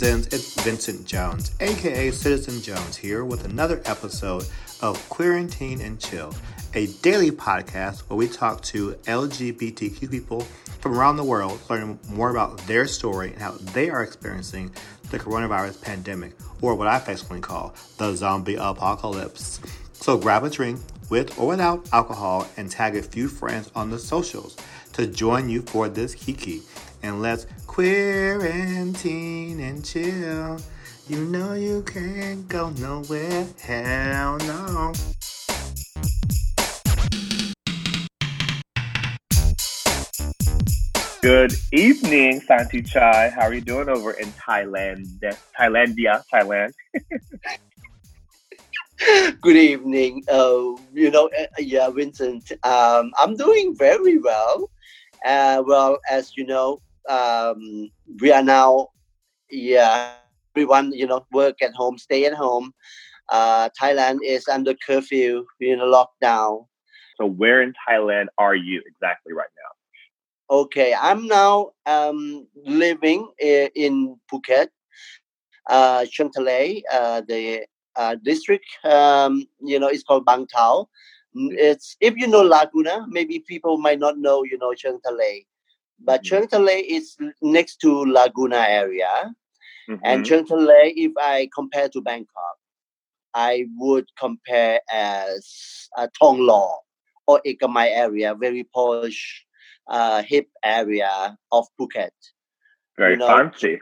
Citizens? It's Vincent Jones, aka Citizen Jones, here with another episode of Quarantine and Chill, a daily podcast where we talk to LGBTQ people from around the world, learning more about their story and how they are experiencing the coronavirus pandemic, or what I affectionately call the zombie apocalypse. So grab a drink with or without alcohol and tag a few friends on the socials to join you for this kiki and let's quarantine and chill. You know you can't go nowhere, hell no. Good evening, Santi Chai. How are you doing over in Thailand? Thailandia, Thailand. Good evening. Uh, you know, uh, yeah, Vincent. Um, I'm doing very well. Uh, well, as you know, um, we are now, yeah, everyone, you know, work at home, stay at home. Uh, Thailand is under curfew, in a lockdown. So, where in Thailand are you exactly right now? Okay, I'm now um, living in, in Phuket, uh, Chantale, uh, the uh, district. Um, you know, it's called Bang Tao. It's if you know Laguna, maybe people might not know. You know Chantale. But mm-hmm. is next to Laguna area. Mm-hmm. And Chengtale, if I compare to Bangkok, I would compare as uh, Thong Lo or Ekamai area, very posh, uh, hip area of Phuket. Very you know, fancy.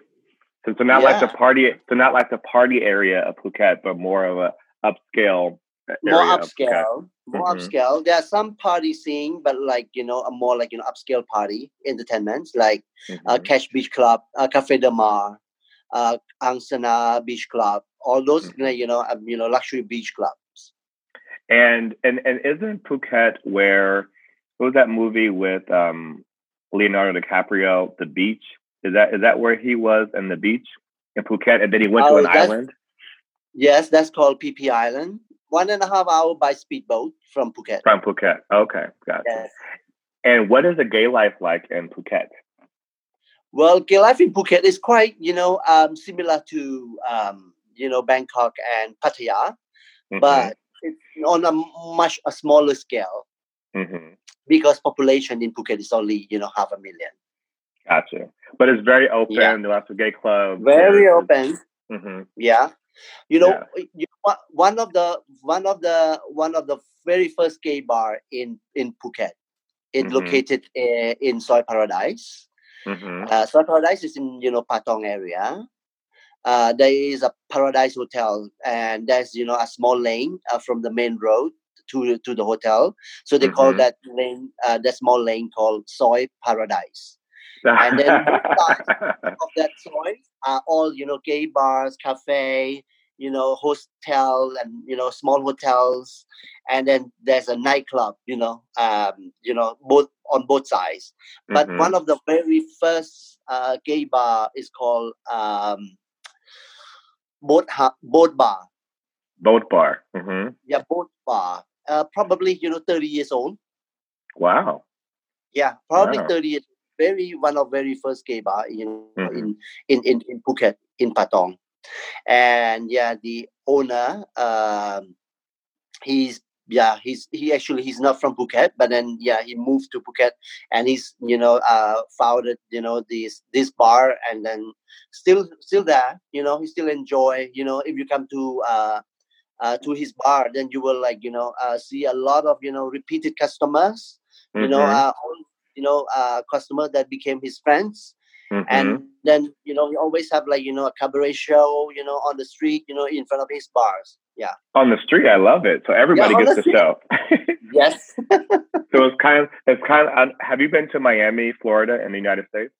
So it's not yeah. like the party. So not like the party area of Phuket, but more of a upscale more upscale, more mm-hmm. upscale. There are some party scene, but like you know, a more like you know upscale party entertainments like uh, mm-hmm. uh, Catch Beach Club, uh, Cafe del Mar, uh, Angsana Beach Club, all those mm-hmm. you know um, you know luxury beach clubs. And and and isn't Phuket where what was that movie with um, Leonardo DiCaprio, The Beach? Is that is that where he was in the beach in Phuket, and then he went oh, to an island? Yes, that's called Phi Island one and a half hour by speedboat from Phuket. From Phuket. Okay, gotcha. Yes. And what is the gay life like in Phuket? Well, gay life in Phuket is quite, you know, um, similar to, um, you know, Bangkok and Pattaya, mm-hmm. but it's on a much a smaller scale mm-hmm. because population in Phuket is only, you know, half a million. Gotcha. But it's very open. Yeah. Lots of gay clubs. Very open. Mm-hmm. Yeah. You know, yeah. you know, one of the one of the one of the very first gay bar in in Phuket. It's mm-hmm. located uh, in Soi Paradise. Mm-hmm. Uh, Soi Paradise is in you know Patong area. Uh, there is a Paradise Hotel, and there's you know a small lane uh, from the main road to to the hotel. So they mm-hmm. call that lane, uh, that small lane called Soi Paradise. and then of that soil are all you know gay bars, cafe, you know hotel and you know small hotels, and then there's a nightclub. You know, um, you know both on both sides. But mm-hmm. one of the very first uh, gay bar is called um, boat ha- boat bar. Boat bar. Mm-hmm. Yeah, boat bar. Uh, probably you know thirty years old. Wow. Yeah, probably wow. thirty years very one of very first gay bar in mm-hmm. in, in in in Phuket in Patong, and yeah, the owner, um, he's yeah he's he actually he's not from Phuket, but then yeah he moved to Phuket and he's you know uh founded you know this this bar and then still still there you know he still enjoy you know if you come to uh uh, to his bar, then you will like you know uh, see a lot of you know repeated customers. Mm-hmm. You know, mm-hmm. uh, you know uh, customer that became his friends mm-hmm. and then you know we always have like you know a cabaret show you know on the street you know in front of his bars yeah on the street i love it so everybody yeah, gets to show yes so it's kind of it's kind of have you been to miami florida in the united states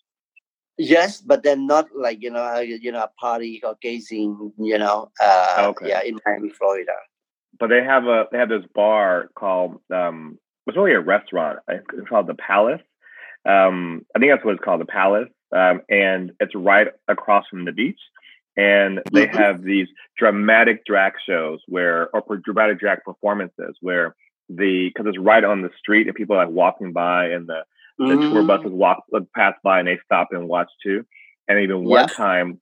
yes but then not like you know you know a party or gazing you know uh okay. yeah in miami florida but they have a they have this bar called um it's really a restaurant. It's called the Palace. Um, I think that's what it's called, the Palace. Um, and it's right across from the beach. And they mm-hmm. have these dramatic drag shows where, or dramatic drag performances where the, because it's right on the street and people are like walking by and the, the mm. tour buses walk pass by and they stop and watch too. And even one time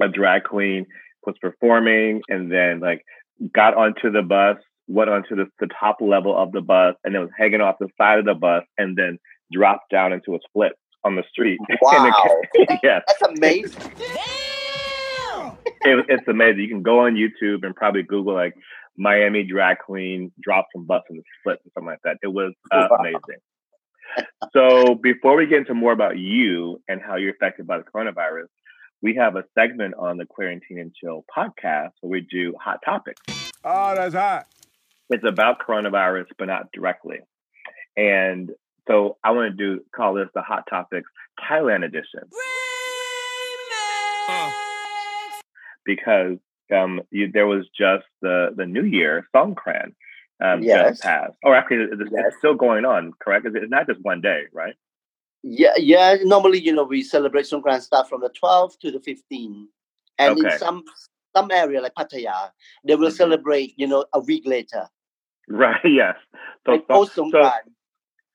a drag queen was performing and then like got onto the bus, went onto the, the top level of the bus, and then was hanging off the side of the bus, and then dropped down into a split on the street. Wow, yes, that's amazing. it, it's amazing. You can go on YouTube and probably Google like Miami drag queen dropped from bus in the split or something like that. It was uh, wow. amazing. so before we get into more about you and how you're affected by the coronavirus, we have a segment on the Quarantine and Chill podcast where we do hot topics. Oh, that's hot. It's about coronavirus, but not directly. And so I want to do call this the Hot Topics Thailand edition. Because um, you, there was just the the New Year Songkran um, yes. just passed. Or actually, it's, yes. it's still going on. Correct? It's not just one day, right? Yeah, yeah. Normally, you know, we celebrate Songkran start from the 12th to the 15th, and okay. in some some area like Pattaya, they will mm-hmm. celebrate, you know, a week later. Right. Yes. So, like post Songkran. So,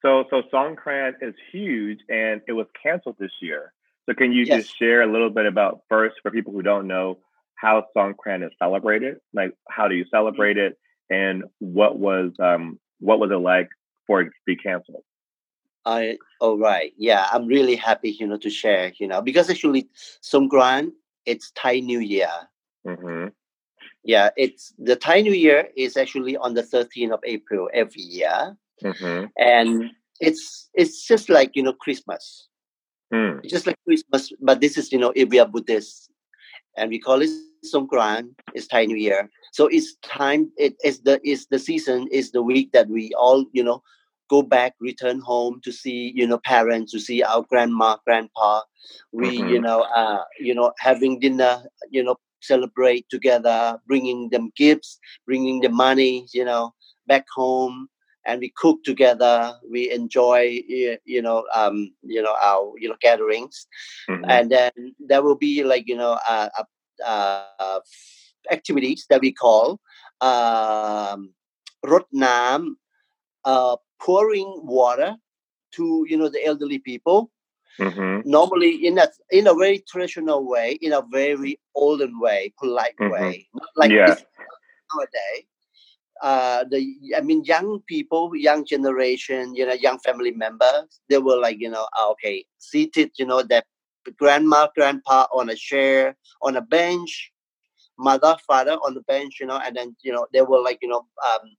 so, so Songkran is huge, and it was canceled this year. So, can you yes. just share a little bit about first for people who don't know how Songkran is celebrated? Like, how do you celebrate it, and what was um what was it like for it to be canceled? I all oh, right, yeah, I'm really happy, you know, to share, you know, because actually Songkran it's Thai New Year. Mm-hmm. Yeah, it's the Thai New Year is actually on the 13th of April every year, mm-hmm. and it's it's just like you know Christmas. Mm. It's just like Christmas, but this is you know if we are Buddhist, and we call it Songkran. It's Thai New Year, so it's time. It is the is the season is the week that we all you know go back, return home to see, you know, parents, to see our grandma, grandpa. We, mm-hmm. you know, uh, you know, having dinner, you know, celebrate together, bringing them gifts, bringing the money, you know, back home, and we cook together. We enjoy, you know, um, you know our you know gatherings, mm-hmm. and then there will be like you know uh, uh, uh, activities that we call um, rotnam, uh, pouring water to you know the elderly people. Mm-hmm. Normally, in a in a very traditional way, in a very olden way, polite mm-hmm. way, not like yeah. nowadays uh the i mean young people young generation you know young family members they were like you know ah, okay seated you know that grandma grandpa on a chair on a bench mother father on the bench you know and then you know they were like you know um,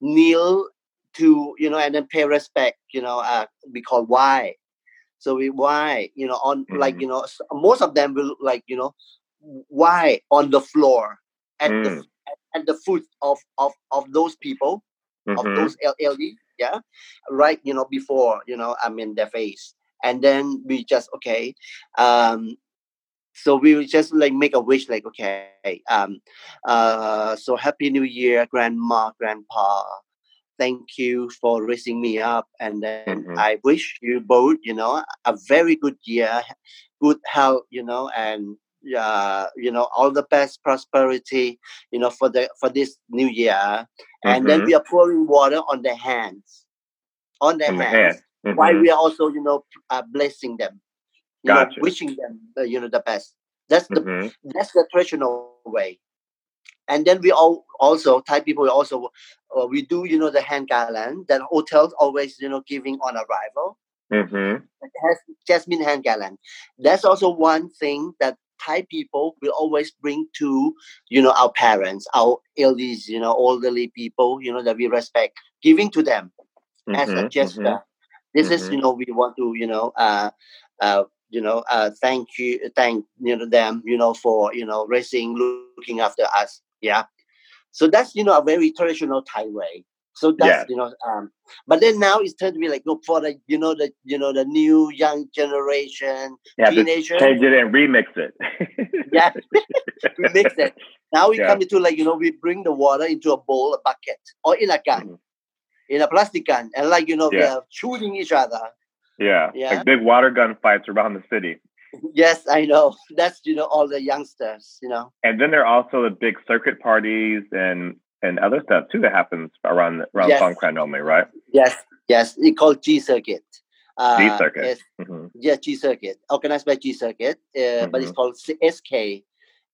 kneel to you know and then pay respect you know uh, we call wai so we wai you know on mm-hmm. like you know most of them will like you know wai on the floor at mm. the at the foot of of of those people mm-hmm. of those LLD yeah right you know before you know I'm in their face and then we just okay um so we will just like make a wish like okay um uh so happy new year grandma grandpa thank you for raising me up. And then mm-hmm. I wish you both, you know, a very good year, good health, you know, and uh, you know, all the best prosperity, you know, for the for this new year. Mm-hmm. And then mm-hmm. we are pouring water on their hands, on their on hands, the hand. while mm-hmm. we are also, you know, uh, blessing them, you gotcha. know, wishing them, uh, you know, the best. That's the mm-hmm. that's the traditional way and then we all also Thai people also uh, we do you know the hand garland that hotels always you know giving on arrival. Mm-hmm. It has jasmine hand garland. That's also one thing that Thai people will always bring to you know our parents, our elders, you know elderly people, you know that we respect, giving to them mm-hmm. as a mm-hmm. gesture. Mm-hmm. This is mm-hmm. you know we want to you know uh, uh, you know uh, thank you thank you know them you know for you know raising looking after us yeah. So that's you know a very traditional Thai way. So that's yeah. you know, um, but then now it's turned to be like know, for the you know the you know the new young generation yeah, teenager. Change it and remix it. yeah, remix it. Now we yeah. come into like you know we bring the water into a bowl, a bucket, or in a gun, mm-hmm. in a plastic gun, and like you know yeah. we are shooting each other. Yeah, yeah, like big water gun fights around the city. Yes, I know. That's you know all the youngsters, you know. And then there are also the big circuit parties and and other stuff too that happens around around yes. Songkran only, right? Yes, yes. It's called G Circuit. Uh, G Circuit. Mm-hmm. Yeah, G Circuit, organized by G Circuit, uh, mm-hmm. but it's mm-hmm. called SK.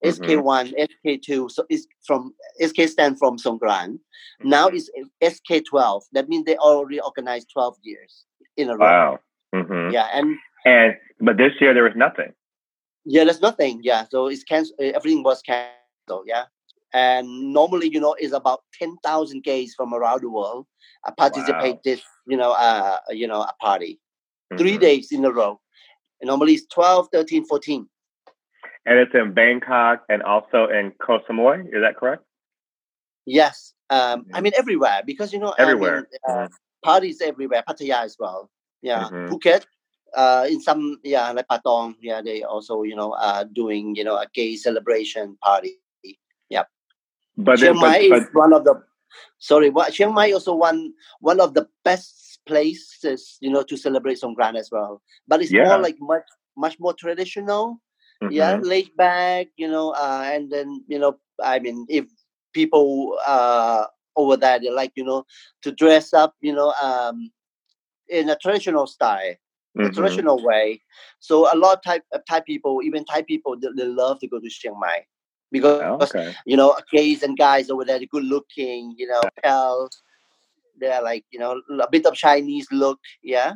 SK1, SK2. So it's from SK stand from Songkran. Mm-hmm. Now it's SK12. That means they already organized 12 years in a row. Wow. Mm-hmm. Yeah, and and but this year there was nothing. Yeah, there's nothing. Yeah, so it's canceled. Everything was canceled. Yeah, and normally you know is about 10,000 gays from around the world uh, participate wow. this you know uh you know a party mm-hmm. three days in a row and normally it's 12 13 14 and it's in bangkok and also in koh samui is that correct yes um mm-hmm. i mean everywhere because you know everywhere I mean, uh, mm-hmm. parties everywhere pattaya as well yeah mm-hmm. phuket uh, in some yeah like Patong yeah they also you know uh doing you know a gay celebration party but Chiang Mai but, is one of the sorry, what Chiang Mai also one one of the best places you know to celebrate Songkran as well. But it's yeah. more like much much more traditional. Mm-hmm. Yeah, laid back, you know, uh, and then you know, I mean, if people uh over there they like you know to dress up, you know, um, in a traditional style. Mm-hmm. traditional way. So a lot of Thai, Thai people, even Thai people, they, they love to go to Chiang Mai because okay. you know gays and guys over there, good looking, you know, pals. They're like you know a bit of Chinese look, yeah.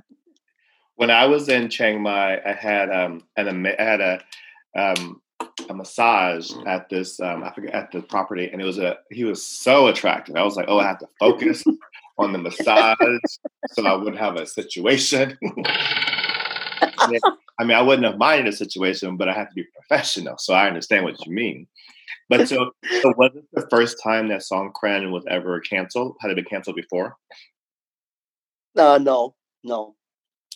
When I was in Chiang Mai, I had um an I had a um a massage at this um I forget at the property, and it was a he was so attractive. I was like, oh, I have to focus on the massage so I wouldn't have a situation. I mean, I wouldn't have minded a situation, but I have to be professional. So I understand what you mean. But so, so was it the first time that Songkran was ever canceled? Had it been canceled before? Uh, no, no,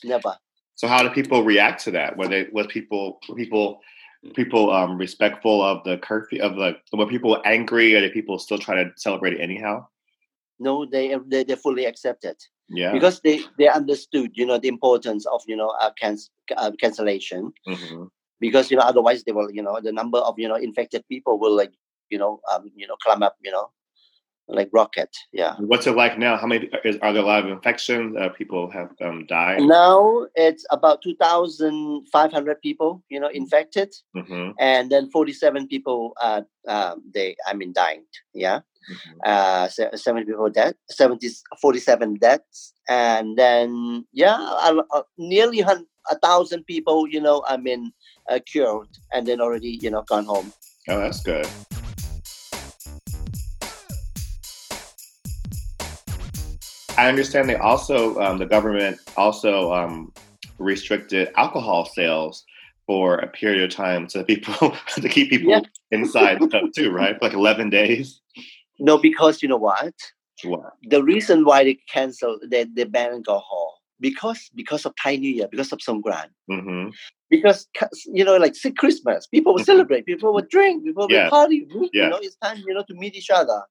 never. So how did people react to that? Were they was people people people um respectful of the curfew of the were people angry or did people still try to celebrate it anyhow? No, they they, they fully accept it. Yeah. Because they they understood, you know, the importance of you know uh, can, uh, cancellation. Mm-hmm. Because you know otherwise they will you know the number of you know infected people will like you know um you know climb up you know like rocket. Yeah. What's it like now? How many is, are there a lot of infections? Uh, people have um, died? Now it's about 2500 people you know infected. Mm-hmm. and then 47 people uh um, they i mean dying yeah mm-hmm. uh 70 people dead 70 47 deaths and then yeah uh, nearly a thousand people you know i mean uh, cured and then already you know gone home. Oh, that's good. I understand they also um, the government also um, restricted alcohol sales for a period of time to people to keep people yeah. inside too, right? For like eleven days. No, because you know what? What? The reason why they canceled they they ban alcohol because because of Thai New Year, because of Songkran. Mm-hmm because you know, like say Christmas, people will mm-hmm. celebrate, people will drink, people will party. You know, it's time you know to meet each other,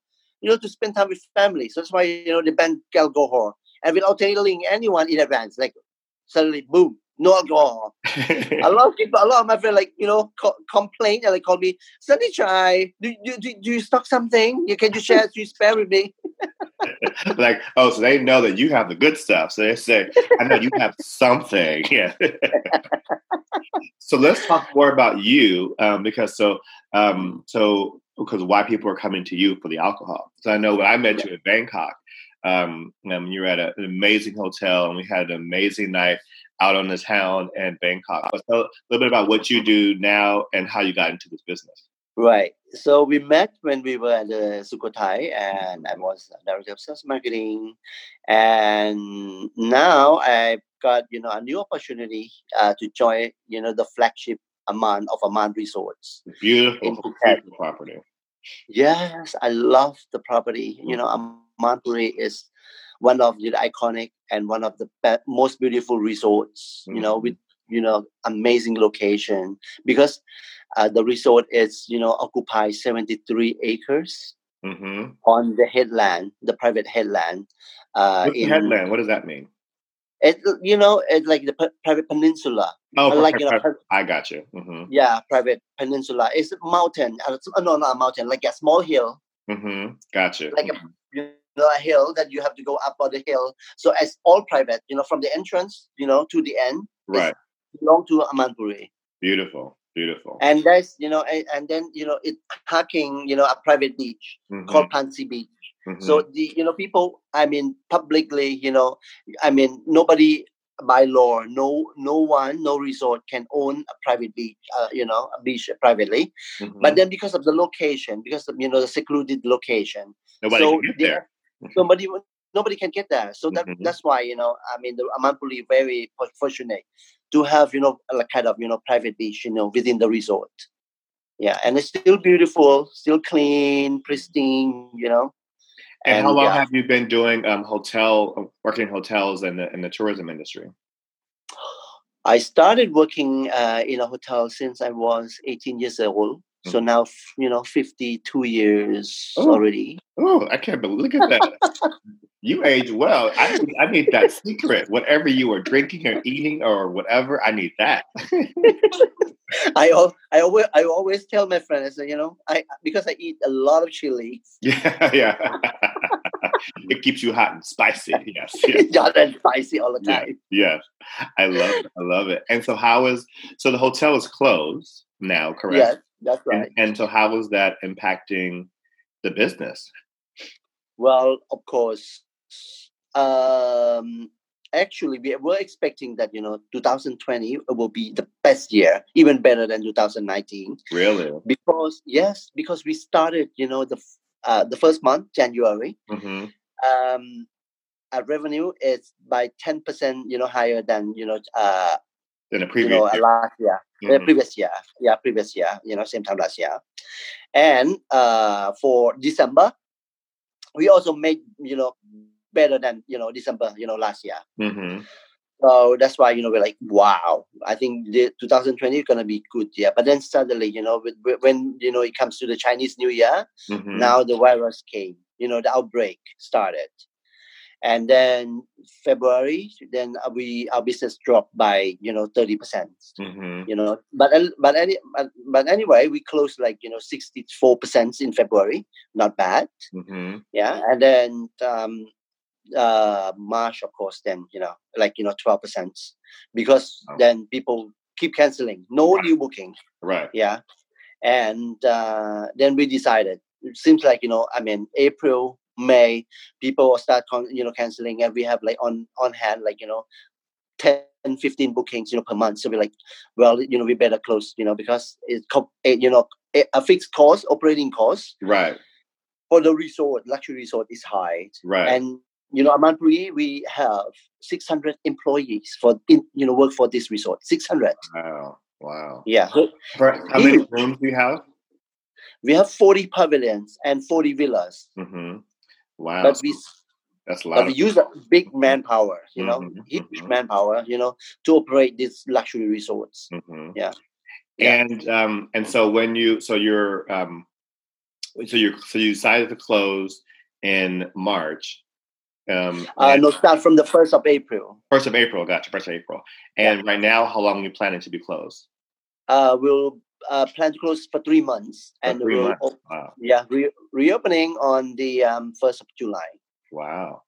you know, to spend time with family. So that's why you know the they banned alcohol, and without telling anyone in advance, like suddenly, boom, no alcohol. a lot of people, a lot of my friends, like you know, co- complain and like call me, Sunny Chai, do, do, do, do you stock something? You can you share, you spare with me? like, oh, so they know that you have the good stuff. So they say, I know you have something. Yeah. so let's talk more about you, um, because so um, so because why people are coming to you for the alcohol. So I know when I met you in Bangkok, um, you were at a, an amazing hotel and we had an amazing night out on the town in Bangkok. Tell a little bit about what you do now and how you got into this business. Right. So we met when we were at the Sukhothai, and I was director of sales marketing. And now I've got you know a new opportunity uh, to join you know the flagship Aman of Aman Resorts. Beautiful, beautiful property. Yes, I love the property. You know, Amanpuri is one of the iconic and one of the be- most beautiful resorts. Mm-hmm. You know, mm-hmm. with you know amazing location because uh, the resort is, you know, occupies 73 acres mm-hmm. on the headland, the private headland. Uh, What's in, the headland? What does that mean? It, you know, it's like the p- private peninsula. Oh, like you know, I got you. Mm-hmm. Yeah, private peninsula. It's a mountain. Uh, no, not a mountain. Like a small hill. Mm-hmm. Gotcha. Like a you know, a hill that you have to go up on the hill. So it's all private. You know, from the entrance, you know, to the end. Right. Belong to Amanpuri. Beautiful. Beautiful. And that's you know, and, and then you know, it hacking you know a private beach mm-hmm. called Pansea Beach. Mm-hmm. So the you know people, I mean, publicly, you know, I mean, nobody by law, no no one, no resort can own a private beach, uh, you know, a beach privately. Mm-hmm. But then because of the location, because of you know the secluded location, nobody so can get there. Nobody nobody can get there. So that mm-hmm. that's why you know, I mean, the Amanpuri very fortunate to have you know a kind of you know private beach, you know, within the resort. Yeah, and it's still beautiful, still clean, pristine, you know. And, and how long yeah. have you been doing um, hotel, working in hotels and the, in the tourism industry? I started working uh, in a hotel since I was 18 years old. So mm. now, you know, 52 years oh. already. Oh, I can't believe, look at that. you age well. I need, I need that secret. Whatever you are drinking or eating or whatever, I need that. I I always I always tell my friends, you know, I because I eat a lot of chili. Yeah, yeah. it keeps you hot and spicy. Yes, yes. hot and spicy all the time. Yes, yes. I love it. I love it. And so, how is so the hotel is closed now? Correct. Yes, that's right. And, and so, how is that impacting the business? Well, of course, um, actually we were expecting that you know 2020 will be the best year even better than 2019 really because yes because we started you know the uh, the first month january mm-hmm. um our revenue is by 10% you know higher than you know uh than a previous you know, year. last year mm-hmm. the previous year yeah previous year you know same time last year and uh for december we also made you know better than you know December you know last year. Mm-hmm. So that's why you know we're like, wow, I think the 2020 is gonna be good, yeah. But then suddenly, you know, when you know it comes to the Chinese New Year, mm-hmm. now the virus came, you know, the outbreak started, and then February, then we our business dropped by you know 30 percent, mm-hmm. you know. But but any but, but anyway, we closed like you know 64 percent in February, not bad, mm-hmm. yeah. And then um, uh, March, of course, then you know, like you know, twelve percent, because oh. then people keep canceling, no right. new booking. Right. Yeah, and uh, then we decided. It seems like you know, I mean, April, May, people will start con- you know canceling, and we have like on on hand like you know, 10, 15 bookings you know per month. So we're like, well, you know, we better close, you know, because it's you know a fixed cost, operating cost. Right for the resort, luxury resort is high. Right. And you know, Amanpuri, we have 600 employees for, in, you know, work for this resort. 600. Wow. Wow. Yeah. For how many rooms do you have? We have 40 pavilions and 40 villas. Mm-hmm. Wow. But we, that's a lot. But we use a big manpower, you know, mm-hmm. huge mm-hmm. manpower, you know, to operate these luxury resorts. Mm-hmm. Yeah. And um and so when you so you're um so you so you decided to close in March um, uh, no, start from the first of April. First of April, gotcha. First of April. And yeah. right now, how long are you planning to be closed? Uh, we'll uh, plan to close for three months, for and three months. Op- wow. yeah, re- reopening on the um, first of July. Wow.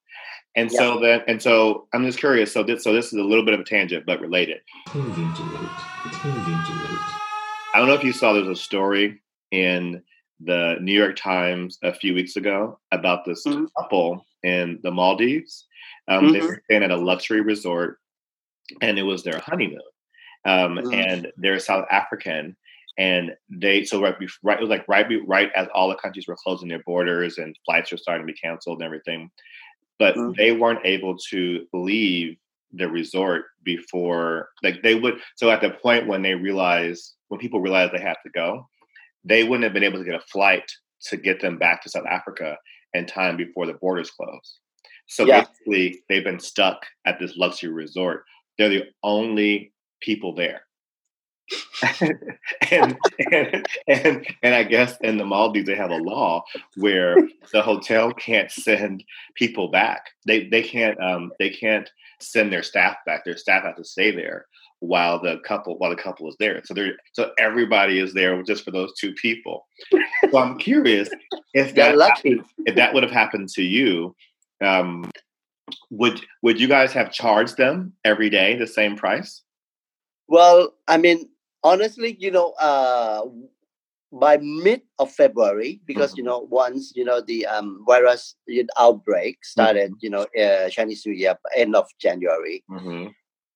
And yeah. so then, and so I'm just curious. So this, so this is a little bit of a tangent, but related. Tangent. Tangent. I don't know if you saw. There's a story in the New York Times a few weeks ago about this mm-hmm. couple in the Maldives. Um, mm-hmm. They were staying at a luxury resort, and it was their honeymoon. Um, mm-hmm. And they're South African, and they so right, right it was like right right as all the countries were closing their borders and flights were starting to be canceled and everything, but mm-hmm. they weren't able to leave the resort before like they would. So at the point when they realized when people realized they had to go, they wouldn't have been able to get a flight to get them back to South Africa in time before the borders closed. So yeah. basically, they've been stuck at this luxury resort. They're the only people there. and, and, and and I guess in the Maldives they have a law where the hotel can't send people back. They they can't um they can't send their staff back. Their staff have to stay there while the couple while the couple is there. So there so everybody is there just for those two people. so I'm curious if that happened, if that would have happened to you, um, would would you guys have charged them every day the same price? Well, I mean, honestly, you know, uh, by mid of February, because mm-hmm. you know once you know the um, virus outbreak started, mm-hmm. you know uh, Chinese New Year end of January. Mm-hmm.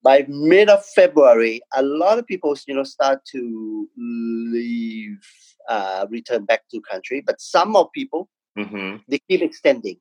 By mid of February, a lot of people you know start to leave, uh, return back to country, but some of people mm-hmm. they keep extending.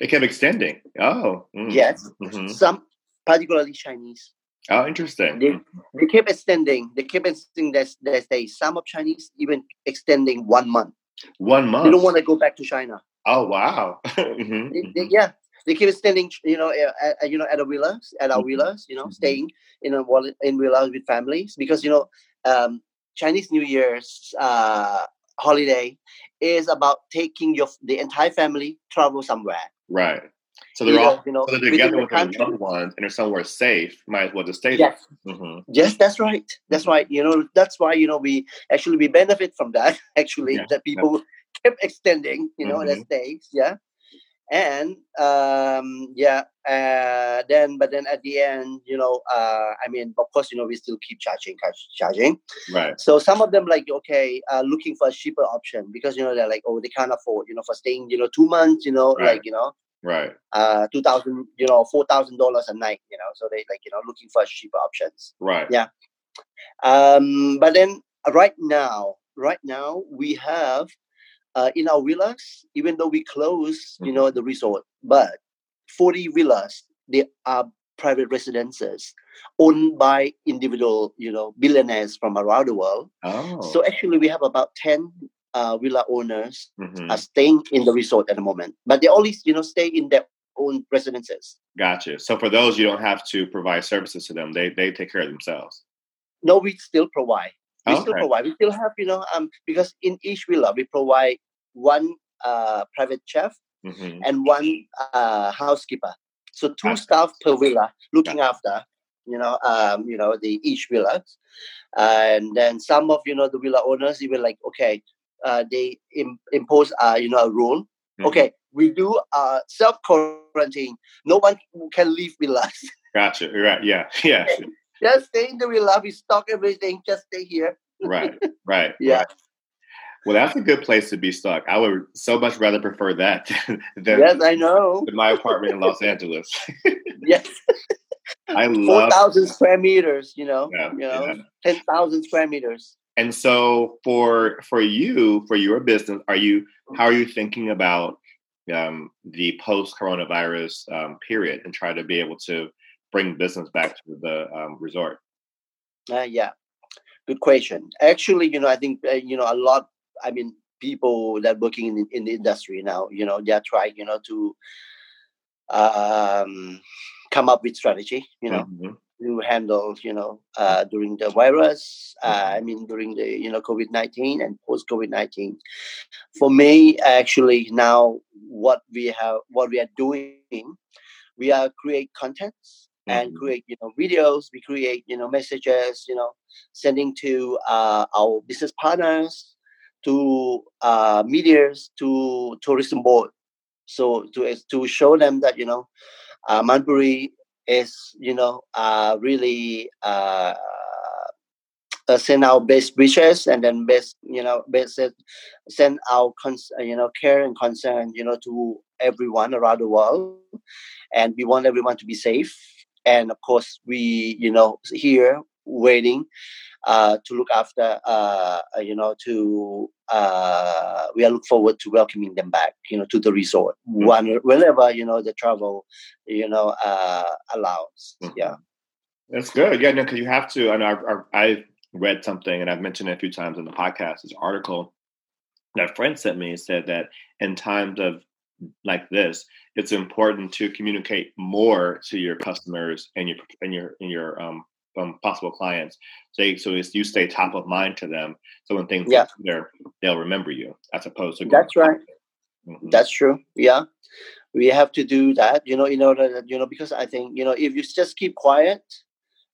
They kept extending. Oh, mm. yes. Mm-hmm. Some, particularly Chinese. Oh, interesting. They, they keep extending. They keep extending their, their stay. Some of Chinese even extending one month. One month. They don't want to go back to China. Oh wow. mm-hmm. they, they, yeah, they keep extending. You know, at, you know, at a villas, at our mm-hmm. villas. You know, mm-hmm. staying in a in villas with families because you know, um, Chinese New Year's uh, holiday is about taking your the entire family travel somewhere. Right. So they're all you know, so they're together with their loved ones and they're somewhere safe. Might as well just stay yes. there. Mm-hmm. Yes, that's right. That's right. You know, that's why you know we actually we benefit from that. Actually, yeah. that people yeah. kept extending. You know, mm-hmm. their stays. Yeah, and um, yeah, uh, then but then at the end, you know, uh, I mean, of course, you know, we still keep charging, charging. Right. So some of them like okay, uh, looking for a cheaper option because you know they're like, oh, they can't afford, you know, for staying, you know, two months, you know, right. like you know right. Uh 2000 you know 4000 dollars a night you know so they like you know looking for cheaper options. Right. Yeah. Um but then right now right now we have uh in our villas even though we close mm-hmm. you know the resort but 40 villas they are private residences owned by individual you know billionaires from around the world. Oh. so actually we have about 10 uh, villa owners mm-hmm. are staying in the resort at the moment, but they only you know stay in their own residences. Gotcha. So for those, you don't have to provide services to them; they they take care of themselves. No, we still provide. We okay. still provide. We still have you know um because in each villa we provide one uh private chef mm-hmm. and one uh housekeeper. So two gotcha. staff per villa looking gotcha. after you know um you know the each villa and then some of you know the villa owners even like okay uh, they Im- impose uh, you know a rule. Mm-hmm. Okay, we do uh, self quarantine. No one can leave with us. Gotcha. Right. Yeah. Yeah. Just stay in the villa. We stock everything. Just stay here. right. Right. Yeah. Right. Well, that's a good place to be stuck. I would so much rather prefer that than yes, I know my apartment in Los Angeles. yes, I love four thousand square meters. You know, yeah, you know, yeah. ten thousand square meters. And so for for you, for your business, are you how are you thinking about um, the post coronavirus um, period and try to be able to bring business back to the um, resort? Uh, yeah, good question. Actually, you know, I think uh, you know a lot. I mean, people that working in in the industry now, you know, they're trying, you know, to um, come up with strategy. You know, mm-hmm to handle, you know, uh, during the virus. Uh, mm-hmm. I mean, during the you know COVID nineteen and post COVID nineteen. For me, actually, now what we have, what we are doing, we are create contents and mm-hmm. create you know videos. We create you know messages, you know, sending to uh, our business partners, to uh, medias, to tourism board. So to to show them that you know, uh, is you know uh, really uh, uh, send our best wishes and then best you know best send our cons- you know care and concern you know to everyone around the world. And we want everyone to be safe. And of course we you know here waiting uh, to look after, uh, you know, to uh, we are look forward to welcoming them back, you know, to the resort mm-hmm. whenever you know the travel, you know, uh, allows. Mm-hmm. Yeah, that's good. Yeah, no, because you have to. And I've, I've read something, and I've mentioned it a few times in the podcast. This article that a friend sent me said that in times of like this, it's important to communicate more to your customers and your and your and your um, um, possible clients. So, so you stay top of mind to them. So when things yeah. there, they'll remember you as opposed to. That's right. Mm-hmm. That's true. Yeah, we have to do that. You know, in order that you know, because I think you know, if you just keep quiet,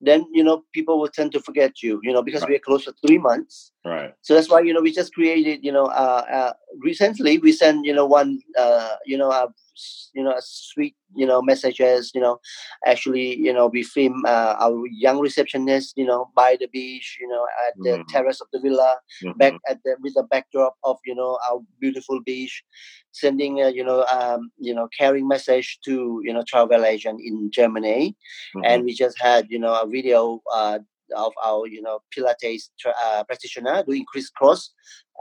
then you know people will tend to forget you. You know, because right. we're close for three months. Right. So that's why you know we just created you know uh, uh recently we sent you know one uh you know a you know a sweet you know messages you know actually you know we film uh, our young receptionist you know by the beach you know at the mm-hmm. terrace of the villa mm-hmm. back at the with the backdrop of you know our beautiful beach sending a, you know um you know caring message to you know travel agent in germany mm-hmm. and we just had you know a video uh of our you know Pilates uh, practitioner doing crisscross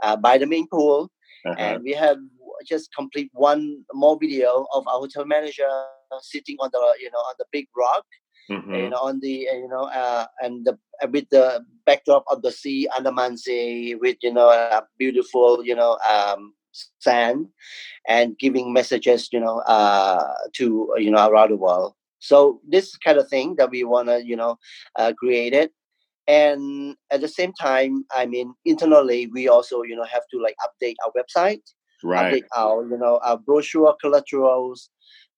uh, by the main pool, uh-huh. and we have just complete one more video of our hotel manager sitting on the you know on the big rock. Mm-hmm. You know, on the you know, uh, and the with the backdrop of the sea, Andaman Sea, with you know, a beautiful you know, um, sand, and giving messages, you know, uh, to you know around the world. So this kind of thing that we wanna you know uh, create it, and at the same time i mean internally we also you know have to like update our website right update our you know our brochure collaterals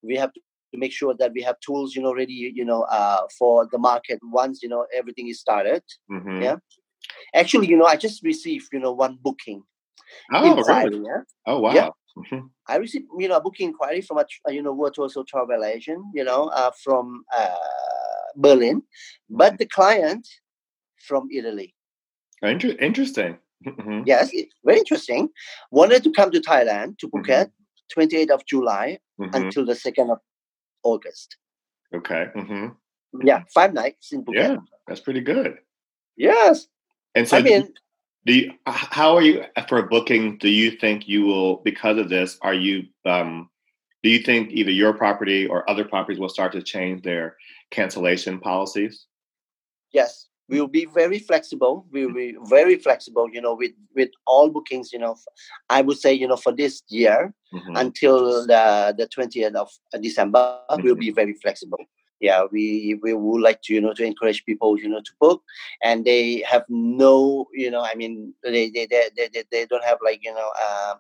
we have to make sure that we have tools you know ready you know uh, for the market once you know everything is started mm-hmm. yeah actually you know i just received you know one booking oh really? yeah? oh wow yeah. Mm-hmm. I received, you know, a booking inquiry from a, you know, virtual travel agent, you know, uh, from uh, Berlin, but mm-hmm. the client from Italy. Inter- interesting. Mm-hmm. Yes, very interesting. Wanted to come to Thailand to Phuket, mm-hmm. 28th of July mm-hmm. until the 2nd of August. Okay. Yeah, five nights in Phuket. Yeah, that's pretty good. Yes. And so, I mean, do you, how are you for a booking? Do you think you will, because of this, are you, um, do you think either your property or other properties will start to change their cancellation policies? Yes, we will be very flexible we will be very flexible you know with with all bookings you know i would say you know for this year mm-hmm. until the the 20th of december mm-hmm. we'll be very flexible yeah we we would like to you know to encourage people you know to book and they have no you know i mean they they they, they, they don't have like you know uh,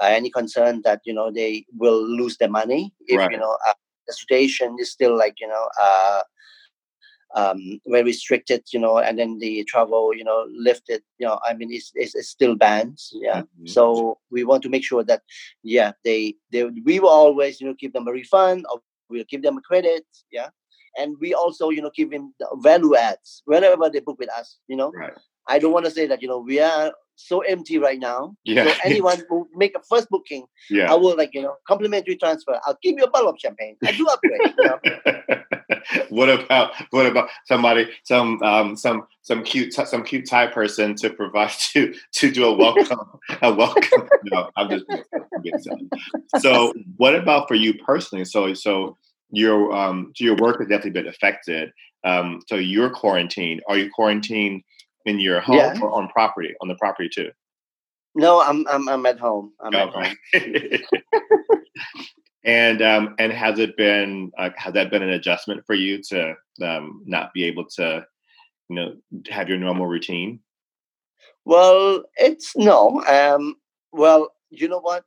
uh, any concern that you know they will lose their money if right. you know uh, the situation is still like you know uh um, very restricted, you know, and then the travel, you know, lifted, you know, I mean, it's, it's, it's still bans. Yeah. Mm-hmm. So we want to make sure that, yeah, they, they, we will always, you know, give them a refund or we'll give them credit. Yeah. And we also, you know, give them value adds whenever they book with us, you know. Right. I don't want to say that, you know, we are so empty right now. Yeah. So anyone who make a first booking, yeah. I will like, you know, complimentary transfer. I'll give you a bottle of champagne. I do upgrade. you know? what about what about somebody some um some some cute some cute Thai person to provide to to do a welcome a welcome no I'm just so what about for you personally so so your um your work has definitely been affected um so you're quarantined are you quarantined in your home yeah. or on property on the property too no I'm I'm I'm at home I'm at home And um, and has it been uh, has that been an adjustment for you to um, not be able to, you know, have your normal routine? Well, it's no. Um, well, you know what?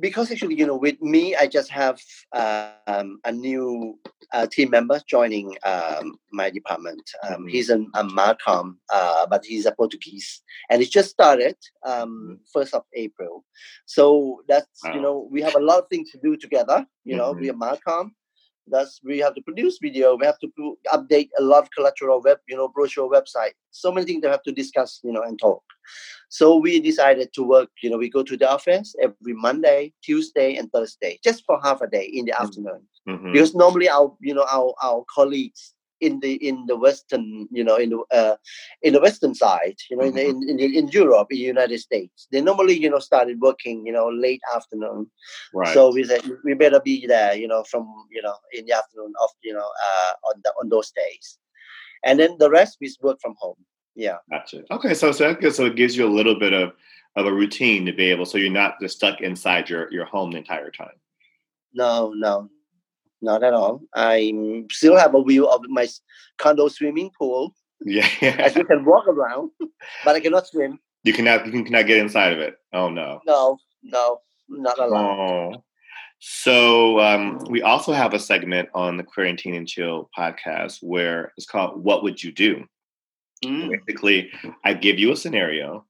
because actually, you know, with me, I just have um, a new uh, team member joining um, my department. Um, mm-hmm. He's an, a MarCom, uh, but he's a Portuguese, and it just started um, mm-hmm. first of April. So that's wow. you know, we have a lot of things to do together. You know, mm-hmm. we are MarCom, That's we have to produce video. We have to update a lot of collateral web, you know, brochure website. So many things they have to discuss, you know, and talk. So we decided to work. You know, we go to the office every Monday, Tuesday, and Thursday, just for half a day in the mm-hmm. afternoon. Mm-hmm. Because normally our, you know, our our colleagues in the in the western you know in the uh, in the western side you know mm-hmm. in, in, in Europe in the United States they normally you know started working you know late afternoon. Right. so we said we better be there you know from you know in the afternoon of you know uh, on the on those days. And then the rest we work from home. Yeah. Gotcha. Okay so so so it gives you a little bit of of a routine to be able so you're not just stuck inside your your home the entire time. No no not at all. I still have a view of my condo swimming pool. Yeah, as you can walk around, but I cannot swim. You cannot. You cannot get inside of it. Oh no. No, no, not allowed. Oh. So um, we also have a segment on the Quarantine and Chill podcast where it's called "What Would You Do." Mm. Basically, I give you a scenario,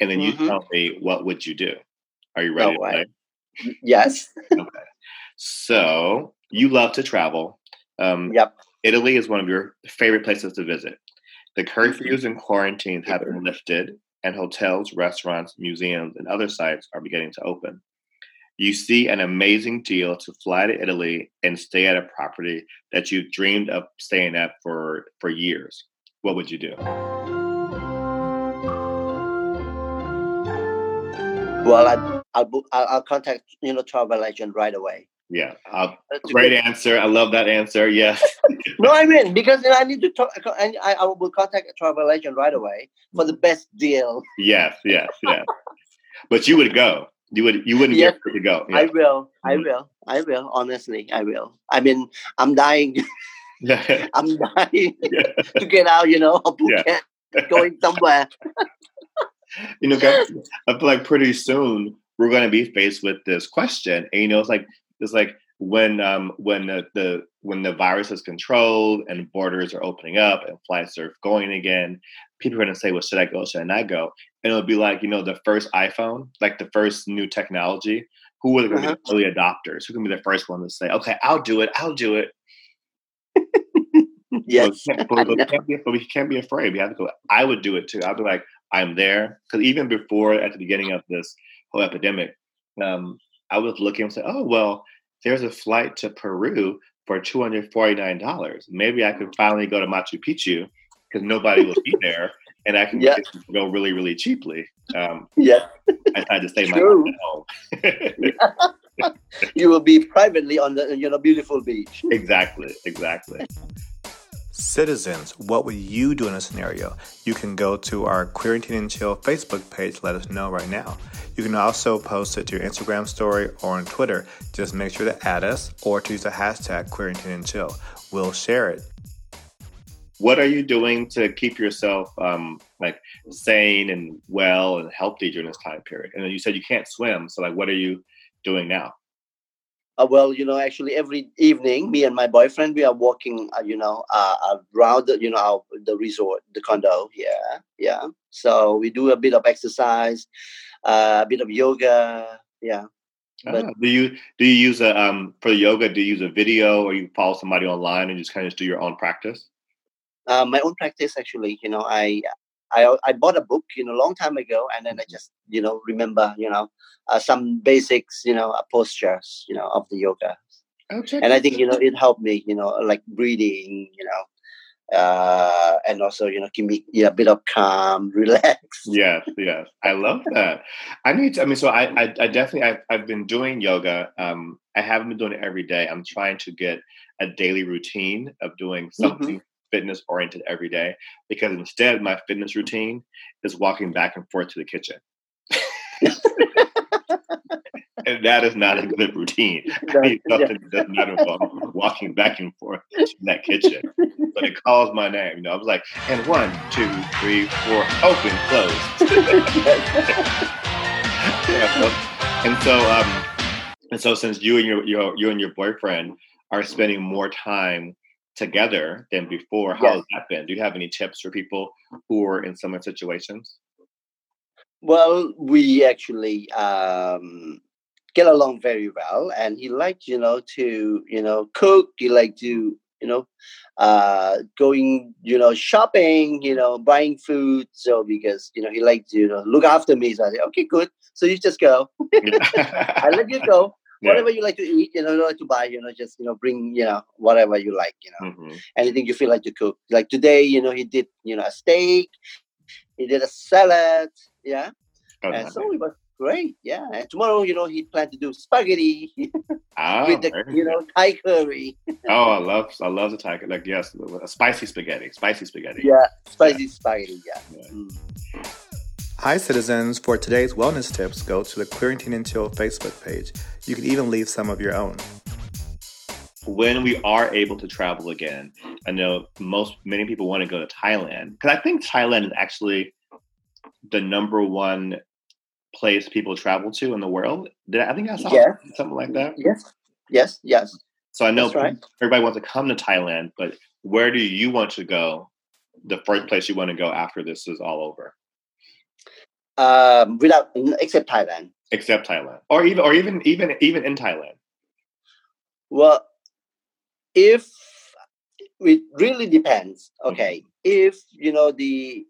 and then you mm-hmm. tell me what would you do. Are you ready? Oh, yes. okay. So you love to travel. Um, yep. Italy is one of your favorite places to visit. The curfews and quarantines have been lifted, and hotels, restaurants, museums, and other sites are beginning to open. You see an amazing deal to fly to Italy and stay at a property that you've dreamed of staying at for, for years. What would you do? Well, I'd, I'll, I'll contact you know travel agent right away. Yeah, uh, great answer. I love that answer. Yes. no, I mean because I need to talk. And I, I will contact a travel agent right away for the best deal. Yes, yes, yes. but you would go. You would. You wouldn't yes, get to go. Yeah. I will. I mm-hmm. will. I will. Honestly, I will. I mean, I'm dying. I'm dying to get out. You know, Phuket, yeah. going somewhere. you know, guys, I feel like pretty soon we're going to be faced with this question, and you know, it's like it's like when um, when the, the when the virus is controlled and borders are opening up and flights are going again, people are going to say, "Well, should I go? Should I not go?" And it'll be like you know the first iPhone, like the first new technology. Who are going to uh-huh. be the early adopters? Who can be the first one to say, "Okay, I'll do it. I'll do it." yes, but, but, but, we can't be, but we can't be afraid. We have to go. I would do it too. I'd be like, I'm there because even before at the beginning of this whole epidemic, um, I was looking and say, oh, well, there's a flight to Peru for $249. Maybe I could finally go to Machu Picchu because nobody will be there and I can yeah. go really, really cheaply. Um, yeah. I had to stay my home. you will be privately on the you know beautiful beach. Exactly, exactly. Citizens, what would you do in a scenario? You can go to our Quarantine and Chill Facebook page, let us know right now. You can also post it to your Instagram story or on Twitter. Just make sure to add us or to use the hashtag Quarantine and Chill. We'll share it. What are you doing to keep yourself um, like sane and well and healthy during this time period? And you said you can't swim, so like, what are you doing now? Uh, well, you know, actually every evening, me and my boyfriend, we are walking, uh, you know, uh, around, the, you know, our, the resort, the condo. Yeah, yeah. So we do a bit of exercise, uh, a bit of yoga. Yeah. But, ah, do you do you use a um for yoga? Do you use a video, or you follow somebody online and just kind of do your own practice? Uh, my own practice, actually. You know, I I I bought a book, you know, a long time ago, and then I mm-hmm. just you know remember you know uh, some basics, you know, uh, postures, you know, of the yoga. Okay. And I think you know it helped me, you know, like breathing, you know, uh, and also you know give me yeah, a bit of calm, relax. Yes, yes, I love that. I need. To, I mean, so I, I, I definitely, I've, I've been doing yoga. Um, I haven't been doing it every day. I'm trying to get a daily routine of doing mm-hmm. something mm-hmm fitness oriented every day because instead my fitness routine is walking back and forth to the kitchen. and that is not a good routine. I need something that does not involve walking back and forth in that kitchen. But it calls my name. You know, I was like, and one, two, three, four, open, close. yeah, and so, um, and so since you and your, your you and your boyfriend are spending more time together than before. How yes. has that been? Do you have any tips for people who are in similar situations? Well, we actually um, get along very well, and he liked, you know, to you know cook. He liked to you know uh, going you know shopping, you know buying food. So because you know he liked to you know look after me, so I said, okay, good. So you just go. I let you go yeah. whatever you like to eat, you know, you like to buy, you know, just you know, bring you know whatever you like, you know, mm-hmm. anything you feel like to cook. Like today, you know, he did you know a steak, he did a salad, yeah, oh, and so it was great, yeah. And tomorrow, you know, he planned to do spaghetti oh, with the you know Thai curry. oh, I love I love the Thai like yes, a spicy spaghetti, spicy spaghetti. Yeah, spicy yeah. spaghetti, yeah. yeah. Mm. Hi, citizens. For today's wellness tips, go to the Quarantine and Chill Facebook page. You can even leave some of your own. When we are able to travel again, I know most many people want to go to Thailand because I think Thailand is actually the number one place people travel to in the world. Did I, I think I saw yes. something like that? Yes, yes, yes. So I know right. everybody wants to come to Thailand, but where do you want to go the first place you want to go after this is all over? Um, without except Thailand. Except Thailand, or even or even even even in Thailand. Well, if it really depends. Okay, mm-hmm. if you know the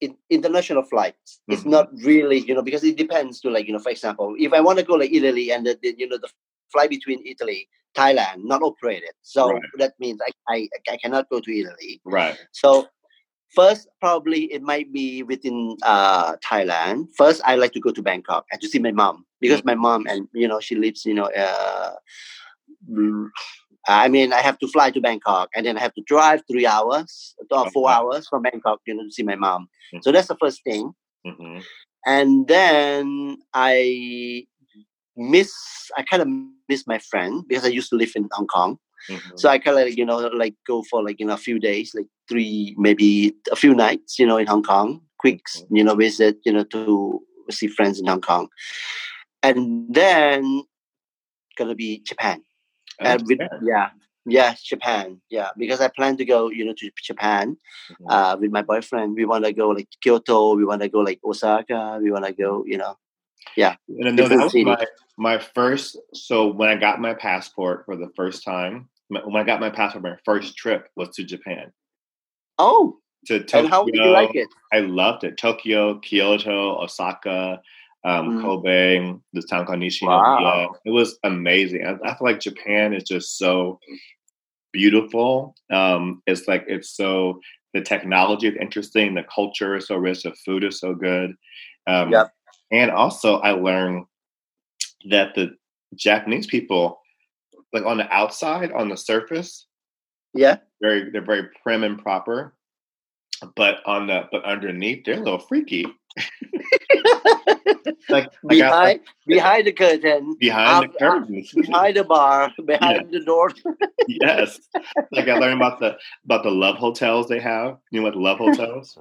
in, international flights, mm-hmm. it's not really you know because it depends to like you know for example, if I want to go like Italy and the, the you know the flight between Italy Thailand not operated, so right. that means I, I I cannot go to Italy. Right. So first probably it might be within uh Thailand. First I like to go to Bangkok and to see my mom because my mom and you know she lives you know uh I mean, I have to fly to Bangkok and then I have to drive three hours or four hours from Bangkok, you know, to see my mom. Mm-hmm. So that's the first thing. Mm-hmm. And then I miss, I kind of miss my friend because I used to live in Hong Kong. Mm-hmm. So I kind of, like, you know, like go for like, you know, a few days, like three, maybe a few nights, you know, in Hong Kong, quick, mm-hmm. you know, visit, you know, to see friends in Hong Kong. And then gonna be Japan. Uh, with, yeah, yeah, Japan. Yeah, because I plan to go, you know, to Japan mm-hmm. uh, with my boyfriend. We want to go like Kyoto. We want to go like Osaka. We want to go, you know, yeah. And no, that was my, my first. So when I got my passport for the first time, when I got my passport, my first trip was to Japan. Oh, to Tokyo. And how did you like it? I loved it. Tokyo, Kyoto, Osaka um, mm. Kobe, this town called Nishino. Wow. It was amazing. I, I, feel like Japan is just so beautiful. Um, it's like it's so the technology is interesting, the culture is so rich, the food is so good. Um, yep. And also, I learned that the Japanese people, like on the outside, on the surface, yeah, very they're very prim and proper, but on the but underneath, they're a little freaky. like behind behind the curtain. Behind the curtain. behind the bar behind the door. Yes. Like i learned about the about the love hotels they have. You know what love hotels?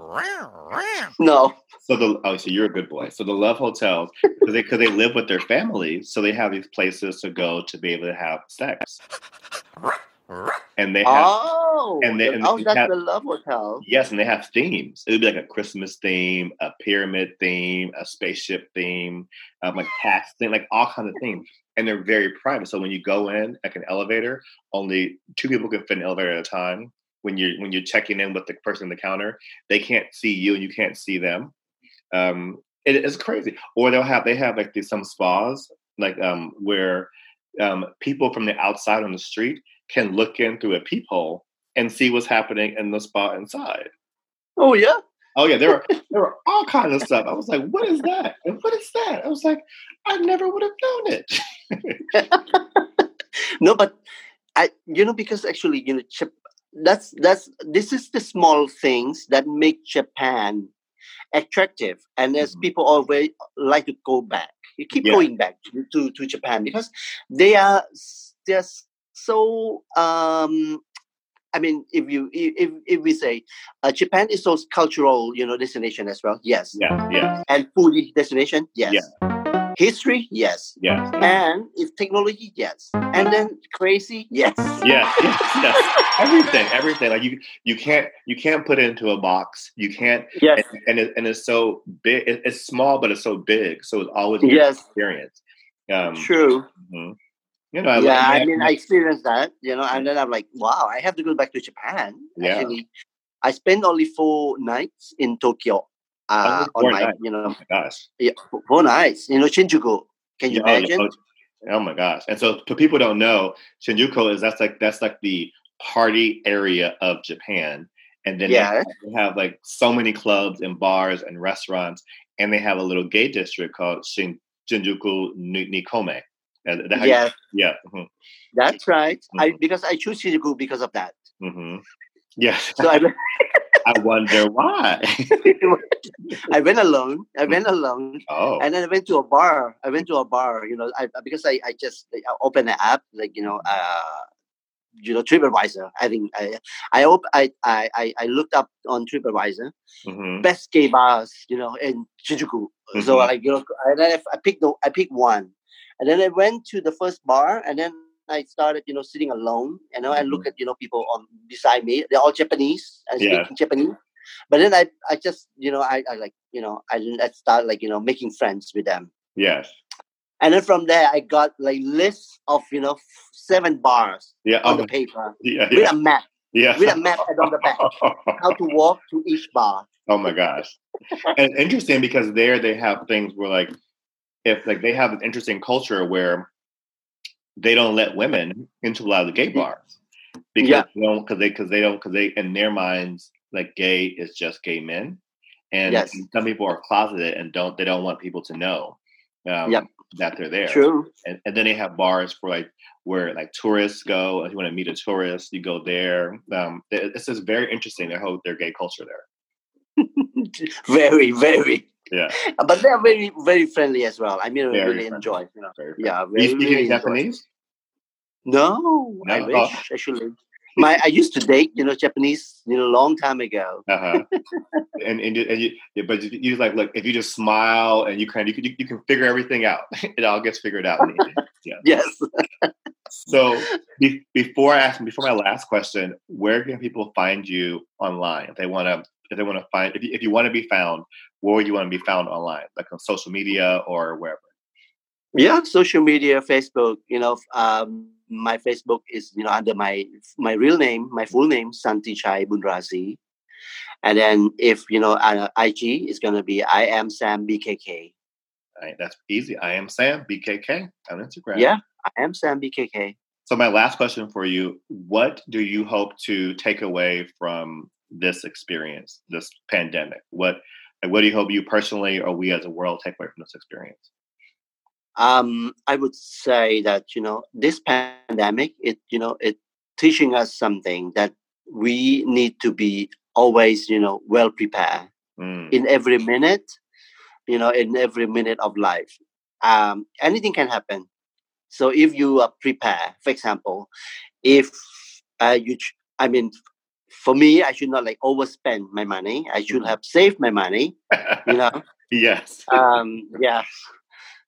No. So the oh so you're a good boy. So the love hotels because they because they live with their families so they have these places to go to be able to have sex and they have oh and they and oh that's have, the love hotel. Yes and they have themes. It would be like a christmas theme a pyramid theme a spaceship theme um, like tax thing like all kinds of themes. And they're very private. So when you go in like an elevator only two people can fit an elevator at a time. When you're when you're checking in with the person in the counter they can't see you and you can't see them. Um it, it's crazy. Or they'll have they have like these some spas like um where um people from the outside on the street can look in through a peephole and see what's happening in the spot inside. Oh yeah. Oh yeah, there were there were all kinds of stuff. I was like, "What is that? And what is that?" I was like, "I never would have known it." no, but I, you know, because actually, you know, that's that's this is the small things that make Japan attractive, and as mm-hmm. people always like to go back, you keep yeah. going back to, to, to Japan because they are just so um, I mean, if you if if we say uh, Japan is so cultural, you know, destination as well. Yes. Yeah. Yeah. And food destination. Yes. Yeah. History, yes. Yes. And if technology, yes. And then crazy, yes. Yes. Yes. yes. everything, everything. Like you, you can't, you can't put it into a box. You can't. Yes. And, and, it, and it's so big. it's small, but it's so big. So it's always yes. experience. Um, True. Mm-hmm. You know, I yeah, I mean, I experienced that, you know, and then I'm like, wow, I have to go back to Japan. Yeah. Actually, I spent only four nights in Tokyo. Uh, on my, nights. you know, oh my gosh, yeah, four nights. You know, Shinjuku. Can you yeah, imagine? Oh my gosh! And so, for people don't know, Shinjuku is that's like that's like the party area of Japan, and then yeah. they have like so many clubs and bars and restaurants, and they have a little gay district called Shin, Shinjuku Ni-chome. Yeah, yeah, mm-hmm. that's right. Mm-hmm. I because I choose Shinjuku because of that. Mm-hmm. Yeah. So I, I wonder why. I went alone. I went mm-hmm. alone. Oh. And then I went to a bar. I went to a bar. You know, I because I I just I opened an app like you know uh you know TripAdvisor. I think I I op- I, I I looked up on TripAdvisor mm-hmm. best gay bars you know in Shinjuku. Mm-hmm. So like you know, and then I picked the I picked one. And then I went to the first bar, and then I started, you know, sitting alone. You know, mm-hmm. I look mm-hmm. at you know people on beside me. They're all Japanese. I speak yeah. Japanese. But then I, I just, you know, I, I like, you know, I, I start like, you know, making friends with them. Yes. And then from there, I got like lists of, you know, seven bars yeah, on the paper yeah, with a map. Yeah. With a map on the back, how to walk to each bar. Oh my gosh. and interesting because there they have things where like, if like they have an interesting culture where they don't let women into a lot of the gay mm-hmm. bars because yeah. they don't because they because they don't because they in their minds like gay is just gay men, and yes. some people are closeted and don't they don't want people to know um, yep. that they're there. True. And, and then they have bars for like where like tourists go. If you want to meet a tourist, you go there. Um, it's just very interesting their whole their gay culture there. very, very. Yeah. But they're very, very friendly as well. I mean, I really friendly. enjoy. You know, yeah. Very, you speak really Japanese? No, no, I wish oh. actually my I used to date, you know, Japanese, you know, a long time ago. Uh-huh. and and, and you, but you like look if you just smile and you kind of you can you, can figure everything out. it all gets figured out. Yeah. yes. so be, before I ask before my last question, where can people find you online if they want to if they want to find if you, if you want to be found, where would you want to be found online, like on social media or wherever? Yeah, social media, Facebook. You know, um, my Facebook is you know under my my real name, my full name, santi chai Bunrazi. And then if you know uh, IG is gonna be I am Sam BKK. Right, that's easy. I am Sam BKK on Instagram. Yeah, I am Sam BKK. So my last question for you: What do you hope to take away from this experience, this pandemic? What what do you hope you personally or we as a world take away from this experience? um, I would say that you know this pandemic, it you know it teaching us something that we need to be always you know well prepared mm. in every minute, you know in every minute of life. Um, anything can happen. So if you are prepared, for example, if uh, you, I mean, for me, I should not like overspend my money. I should mm. have saved my money. You know. yes. Um. Yeah.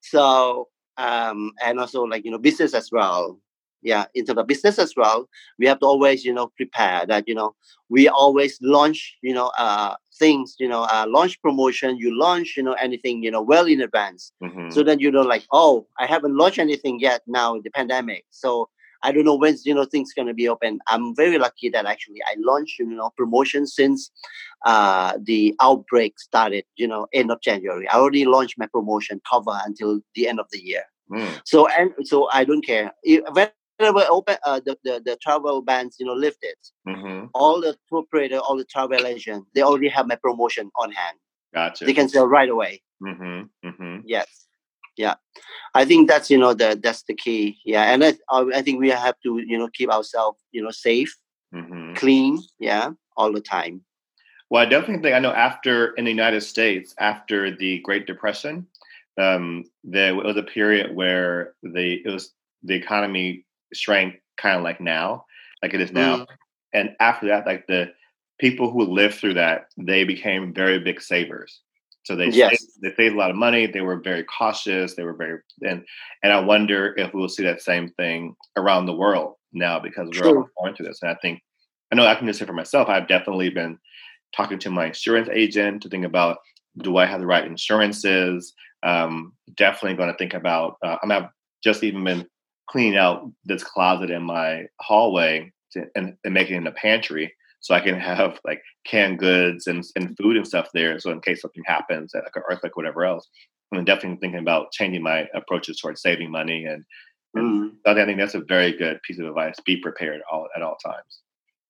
So um, and also like you know business as well. Yeah, into the business as well, we have to always you know prepare that you know we always launch you know uh, things you know uh, launch promotion. You launch you know anything you know well in advance, mm-hmm. so that you know like oh I haven't launched anything yet now the pandemic. So I don't know when you know things gonna be open. I'm very lucky that actually I launched you know promotion since uh, the outbreak started. You know, end of January. I already launched my promotion cover until the end of the year. Mm. So and so I don't care. Whenever open uh, the, the the travel bans you know lifted, mm-hmm. all the tour operator, all the travel agent, they already have my promotion on hand. Gotcha. They can sell right away. Mm-hmm. Mm-hmm. Yes yeah. I think that's you know the that's the key. Yeah. And I, I think we have to you know keep ourselves you know safe mm-hmm. clean yeah all the time. Well i definitely think i know after in the united states after the great depression um, there was a period where the it was the economy shrank kind of like now like it is now. Mm. and after that like the people who lived through that they became very big savers so they yes. saved, they saved a lot of money. They were very cautious. They were very and and I wonder if we will see that same thing around the world now because we're all going through this. And I think I know I can just say for myself. I've definitely been talking to my insurance agent to think about do I have the right insurances. Um, definitely going to think about. Uh, I'm have just even been cleaning out this closet in my hallway to, and, and making it in a pantry so I can have like canned goods and, and food and stuff there. So in case something happens, like an earthquake, whatever else, I'm definitely thinking about changing my approaches towards saving money. And, and mm. I think that's a very good piece of advice. Be prepared all at all times.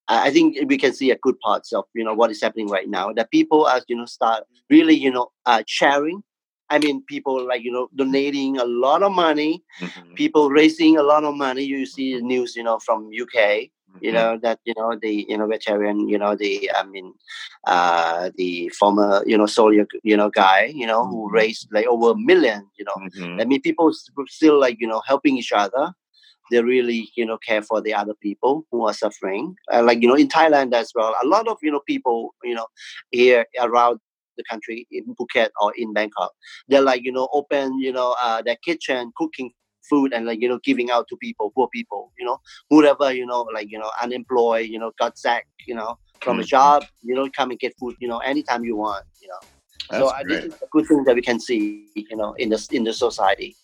I think we can see a good parts of you know what is happening right now. That people are you know start really you know uh, sharing. I mean, people like you know donating a lot of money. Mm-hmm. People raising a lot of money. You see the news you know from UK you mm-hmm. know that you know the you know veteran you know the i mean uh the former you know soldier you know guy you know who mm-hmm. raised like over a million you know mm-hmm. i mean people still like you know helping each other they really you know care for the other people who are suffering uh, like you know in thailand as well a lot of you know people you know here around the country in phuket or in bangkok they're like you know open you know uh, their kitchen cooking food and like you know giving out to people, poor people, you know, whoever you know, like you know, unemployed, you know, got sacked, you know, from mm-hmm. a job, you know, come and get food, you know, anytime you want, you know. That's so uh, this is a good thing that we can see, you know, in this in the society.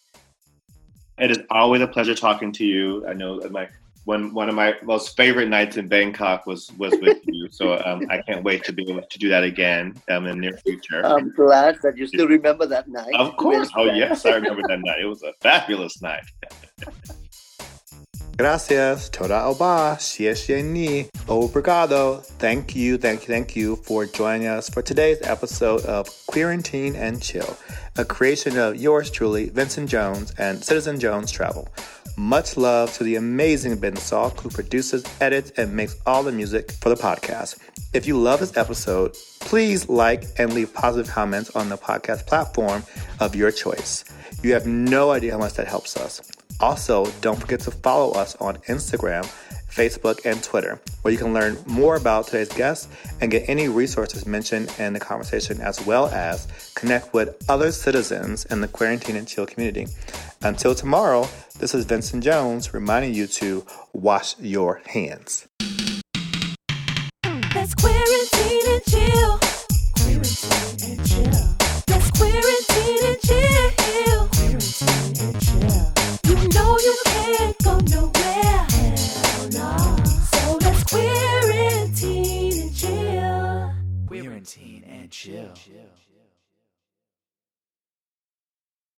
It is always a pleasure talking to you. I know my one one of my most favorite nights in Bangkok was was with you. So um, I can't wait to be able to do that again um, in the near future. I'm glad that you still remember that night. Of course. Oh yes, I remember that night. It was a fabulous night. Gracias, toda raba, xie ni, obrigado. Thank you, thank you, thank you for joining us for today's episode of Quarantine and Chill, a creation of yours truly, Vincent Jones and Citizen Jones Travel. Much love to the amazing Ben Salk, who produces, edits, and makes all the music for the podcast. If you love this episode, please like and leave positive comments on the podcast platform of your choice. You have no idea how much that helps us. Also, don't forget to follow us on Instagram, Facebook, and Twitter, where you can learn more about today's guest and get any resources mentioned in the conversation, as well as connect with other citizens in the quarantine and chill community. Until tomorrow, this is Vincent Jones reminding you to wash your hands. Let's quarantine and chill. Quarantine and chill. Quarantine and chill.